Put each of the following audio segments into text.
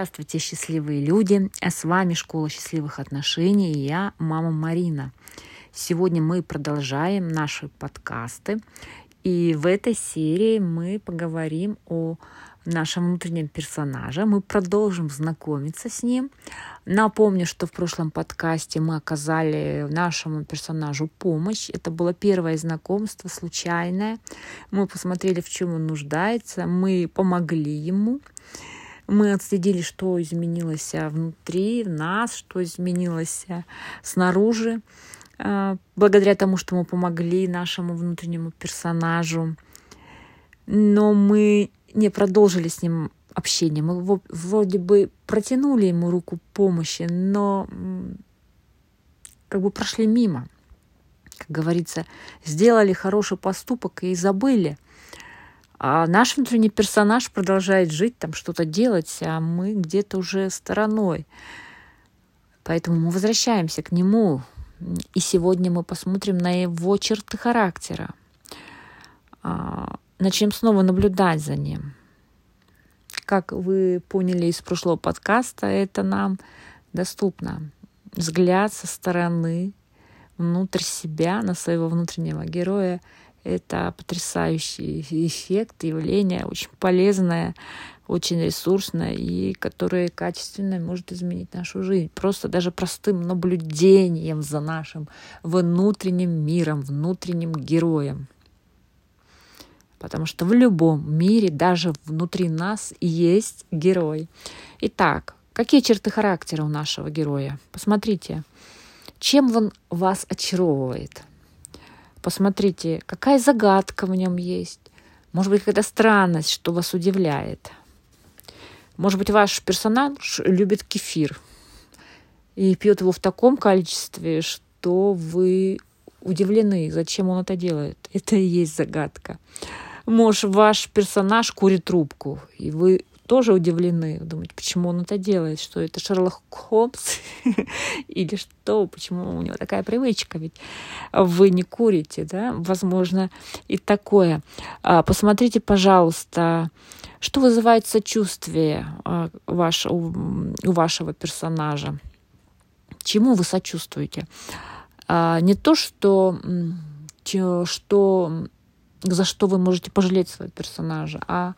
Здравствуйте, счастливые люди! С вами Школа счастливых отношений и я, мама Марина. Сегодня мы продолжаем наши подкасты. И в этой серии мы поговорим о нашем внутреннем персонаже. Мы продолжим знакомиться с ним. Напомню, что в прошлом подкасте мы оказали нашему персонажу помощь. Это было первое знакомство, случайное. Мы посмотрели, в чем он нуждается. Мы помогли ему. Мы отследили, что изменилось а, внутри нас, что изменилось а, снаружи, а, благодаря тому, что мы помогли нашему внутреннему персонажу. Но мы не продолжили с ним общение. Мы вроде бы протянули ему руку помощи, но как бы прошли мимо. Как говорится, сделали хороший поступок и забыли – а наш внутренний персонаж продолжает жить, там что-то делать, а мы где-то уже стороной. Поэтому мы возвращаемся к нему. И сегодня мы посмотрим на его черты характера. А, начнем снова наблюдать за ним. Как вы поняли из прошлого подкаста, это нам доступно. Взгляд со стороны, внутрь себя, на своего внутреннего героя – это потрясающий эффект, явление, очень полезное, очень ресурсное и которое качественно может изменить нашу жизнь. Просто даже простым наблюдением за нашим внутренним миром, внутренним героем. Потому что в любом мире, даже внутри нас, есть герой. Итак, какие черты характера у нашего героя? Посмотрите, чем он вас очаровывает – Посмотрите, какая загадка в нем есть. Может быть, какая-то странность, что вас удивляет. Может быть, ваш персонаж любит кефир и пьет его в таком количестве, что вы удивлены, зачем он это делает. Это и есть загадка. Может, ваш персонаж курит трубку, и вы тоже удивлены, думаете, почему он это делает, что это Шерлок Холмс? Или что, почему у него такая привычка, ведь вы не курите, да, возможно, и такое. А, посмотрите, пожалуйста, что вызывает сочувствие а, ваш, у вашего персонажа, чему вы сочувствуете. А, не то, что, что за что вы можете пожалеть своего персонажа, а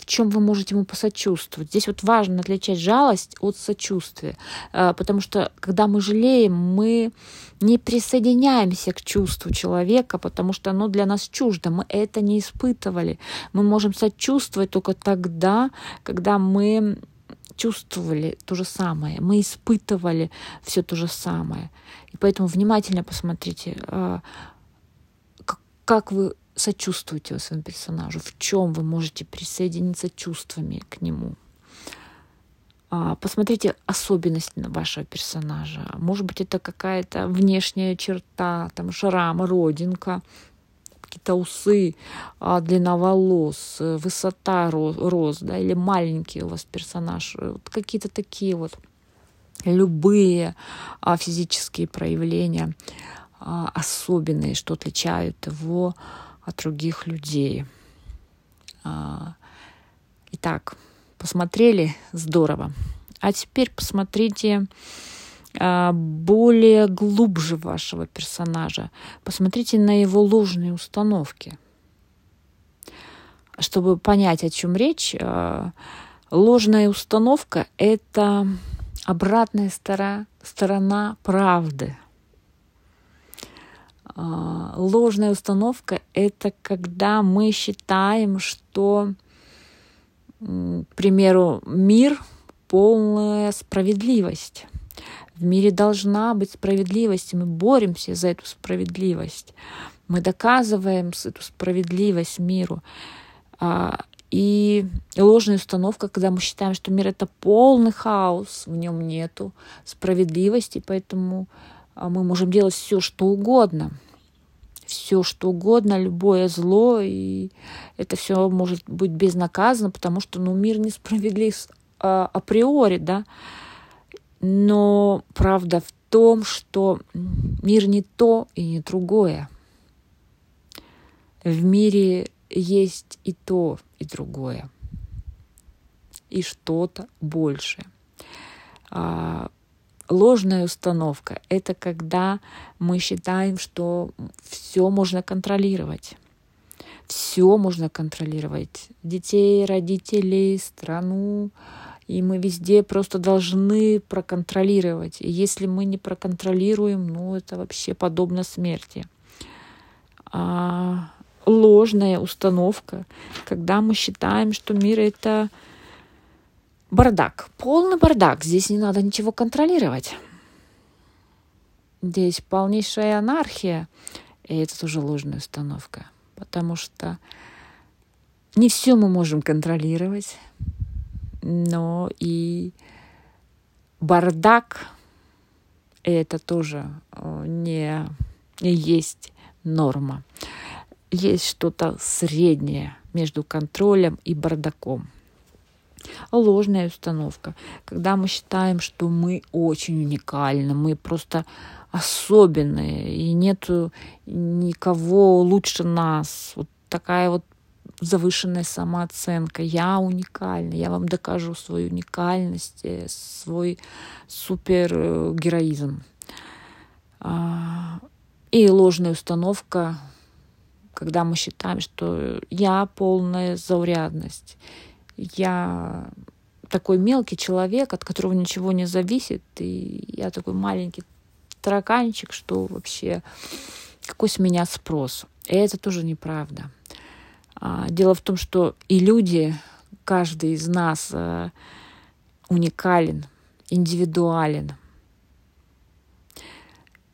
в чем вы можете ему посочувствовать. Здесь вот важно отличать жалость от сочувствия, э, потому что когда мы жалеем, мы не присоединяемся к чувству человека, потому что оно для нас чуждо, мы это не испытывали. Мы можем сочувствовать только тогда, когда мы чувствовали то же самое, мы испытывали все то же самое. И поэтому внимательно посмотрите, э, как вы сочувствуете вы своему персонажу, в чем вы можете присоединиться чувствами к нему. А, посмотрите особенность вашего персонажа. Может быть, это какая-то внешняя черта, там шрам, родинка, какие-то усы, а, длина волос, высота рост, да, или маленький у вас персонаж. Вот какие-то такие вот любые а, физические проявления особенные, что отличают его от других людей. А, итак, посмотрели здорово. А теперь посмотрите а, более глубже вашего персонажа. Посмотрите на его ложные установки. Чтобы понять, о чем речь, а, ложная установка — это обратная сторона, сторона правды — ложная установка — это когда мы считаем, что, к примеру, мир — полная справедливость. В мире должна быть справедливость, и мы боремся за эту справедливость. Мы доказываем эту справедливость миру. А, и ложная установка, когда мы считаем, что мир это полный хаос, в нем нету справедливости, поэтому а мы можем делать все, что угодно. Все, что угодно, любое зло, и это все может быть безнаказанно, потому что ну, мир несправедлив а, априори, да. Но правда в том, что мир не то и не другое. В мире есть и то, и другое. и что-то большее. А, ложная установка — это когда мы считаем, что все можно контролировать. Все можно контролировать. Детей, родителей, страну. И мы везде просто должны проконтролировать. И если мы не проконтролируем, ну это вообще подобно смерти. А ложная установка, когда мы считаем, что мир это бардак, полный бардак. Здесь не надо ничего контролировать. Здесь полнейшая анархия. И это тоже ложная установка. Потому что не все мы можем контролировать, но и бардак это тоже э, не, не есть норма есть что-то среднее между контролем и бардаком. Ложная установка, когда мы считаем, что мы очень уникальны, мы просто особенные, и нету никого лучше нас. Вот такая вот завышенная самооценка. Я уникальна, я вам докажу свою уникальность, э, свой супергероизм. А, и ложная установка когда мы считаем, что я полная заурядность, я такой мелкий человек, от которого ничего не зависит, и я такой маленький тараканчик, что вообще какой с меня спрос. И это тоже неправда. А, дело в том, что и люди, каждый из нас э, уникален, индивидуален.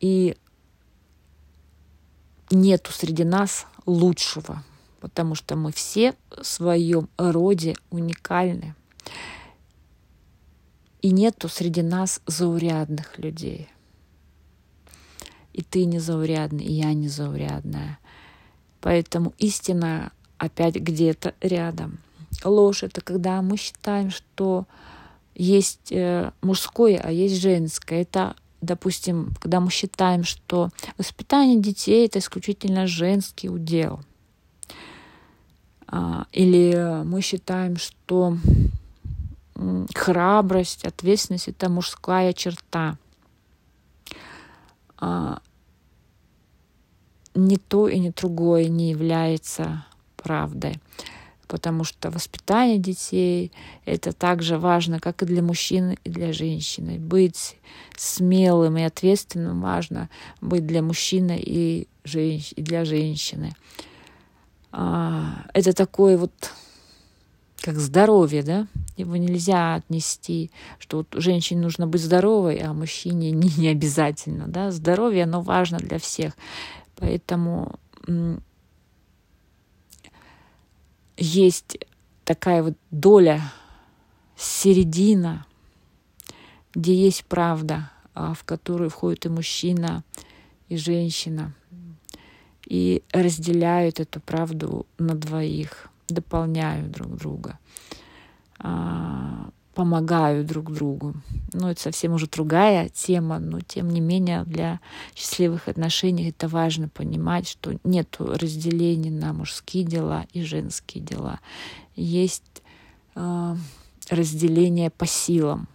И нету среди нас лучшего, потому что мы все в своем роде уникальны. И нету среди нас заурядных людей. И ты не заурядный, и я не заурядная. Поэтому истина опять где-то рядом. Ложь — это когда мы считаем, что есть э, мужское, а есть женское. Это допустим, когда мы считаем, что воспитание детей это исключительно женский удел, или мы считаем, что храбрость, ответственность это мужская черта. А, ни то и ни другое не является правдой потому что воспитание детей — это так же важно, как и для мужчины, и для женщины. Быть смелым и ответственным важно быть для мужчины и, женщ... и для женщины. А, это такое вот как здоровье, да? Его нельзя отнести, что вот женщине нужно быть здоровой, а мужчине не, не обязательно, да? Здоровье, оно важно для всех. Поэтому есть такая вот доля, середина, где есть правда, а в которую входит и мужчина, и женщина, и разделяют эту правду на двоих, дополняют друг друга. А, помогают друг другу. Ну, это совсем уже другая тема, но тем не менее для счастливых отношений это важно понимать, что нет разделения на мужские дела и женские дела. Есть э, разделение по силам.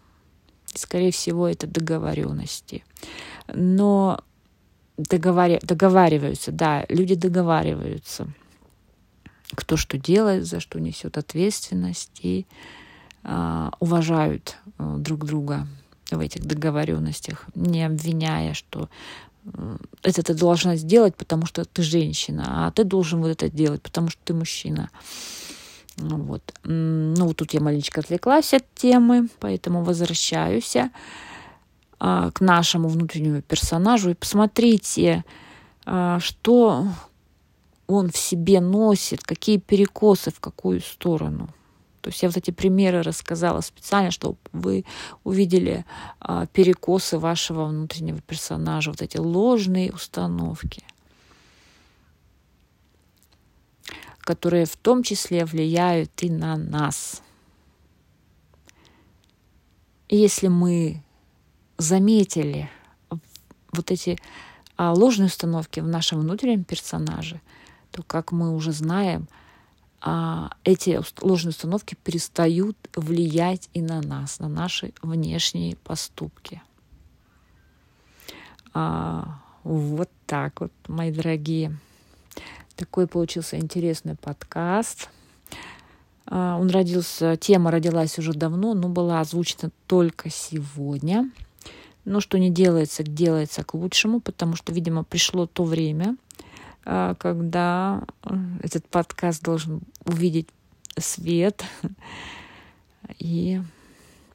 Скорее всего, это договоренности. Но договари... договариваются, да, люди договариваются, кто что делает, за что несет ответственность и а, уважают э, друг друга в этих договоренностях, не обвиняя, что э, это ты должна сделать, потому что ты женщина, а ты должен вот это делать, потому что ты мужчина. Ну вот. Ну, тут я маленечко отвлеклась от темы, поэтому возвращаюсь к нашему внутреннему персонажу. И посмотрите, а, что он в себе носит, какие перекосы в какую сторону – то есть я вот эти примеры рассказала специально, чтобы вы увидели а, перекосы вашего внутреннего персонажа, вот эти ложные установки, которые в том числе влияют и на нас. И если мы заметили вот эти а, ложные установки в нашем внутреннем персонаже, то, как мы уже знаем, а, эти ложные установки перестают влиять и на нас, на наши внешние поступки. А, вот так вот, мои дорогие. Такой получился интересный подкаст. Он родился, тема родилась уже давно, но была озвучена только сегодня. Но что не делается, делается к лучшему, потому что, видимо, пришло то время, а, когда э, этот подкаст должен увидеть свет и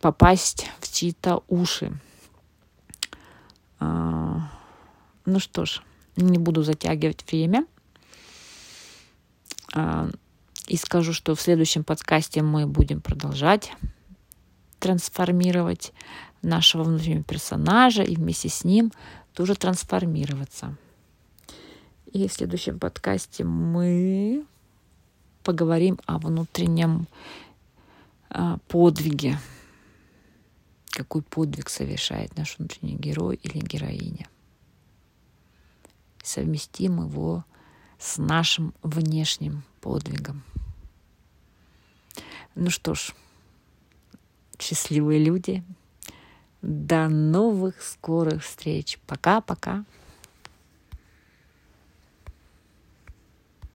попасть в чьи-то уши. А, ну что ж, не буду затягивать время. А, и скажу, что в следующем подкасте мы будем продолжать трансформировать нашего внутреннего персонажа и вместе с ним тоже трансформироваться. И в следующем подкасте мы поговорим о внутреннем а, подвиге. Какой подвиг совершает наш внутренний герой или героиня. Совместим его с нашим внешним подвигом. Ну что ж, счастливые люди. До новых скорых встреч. Пока-пока.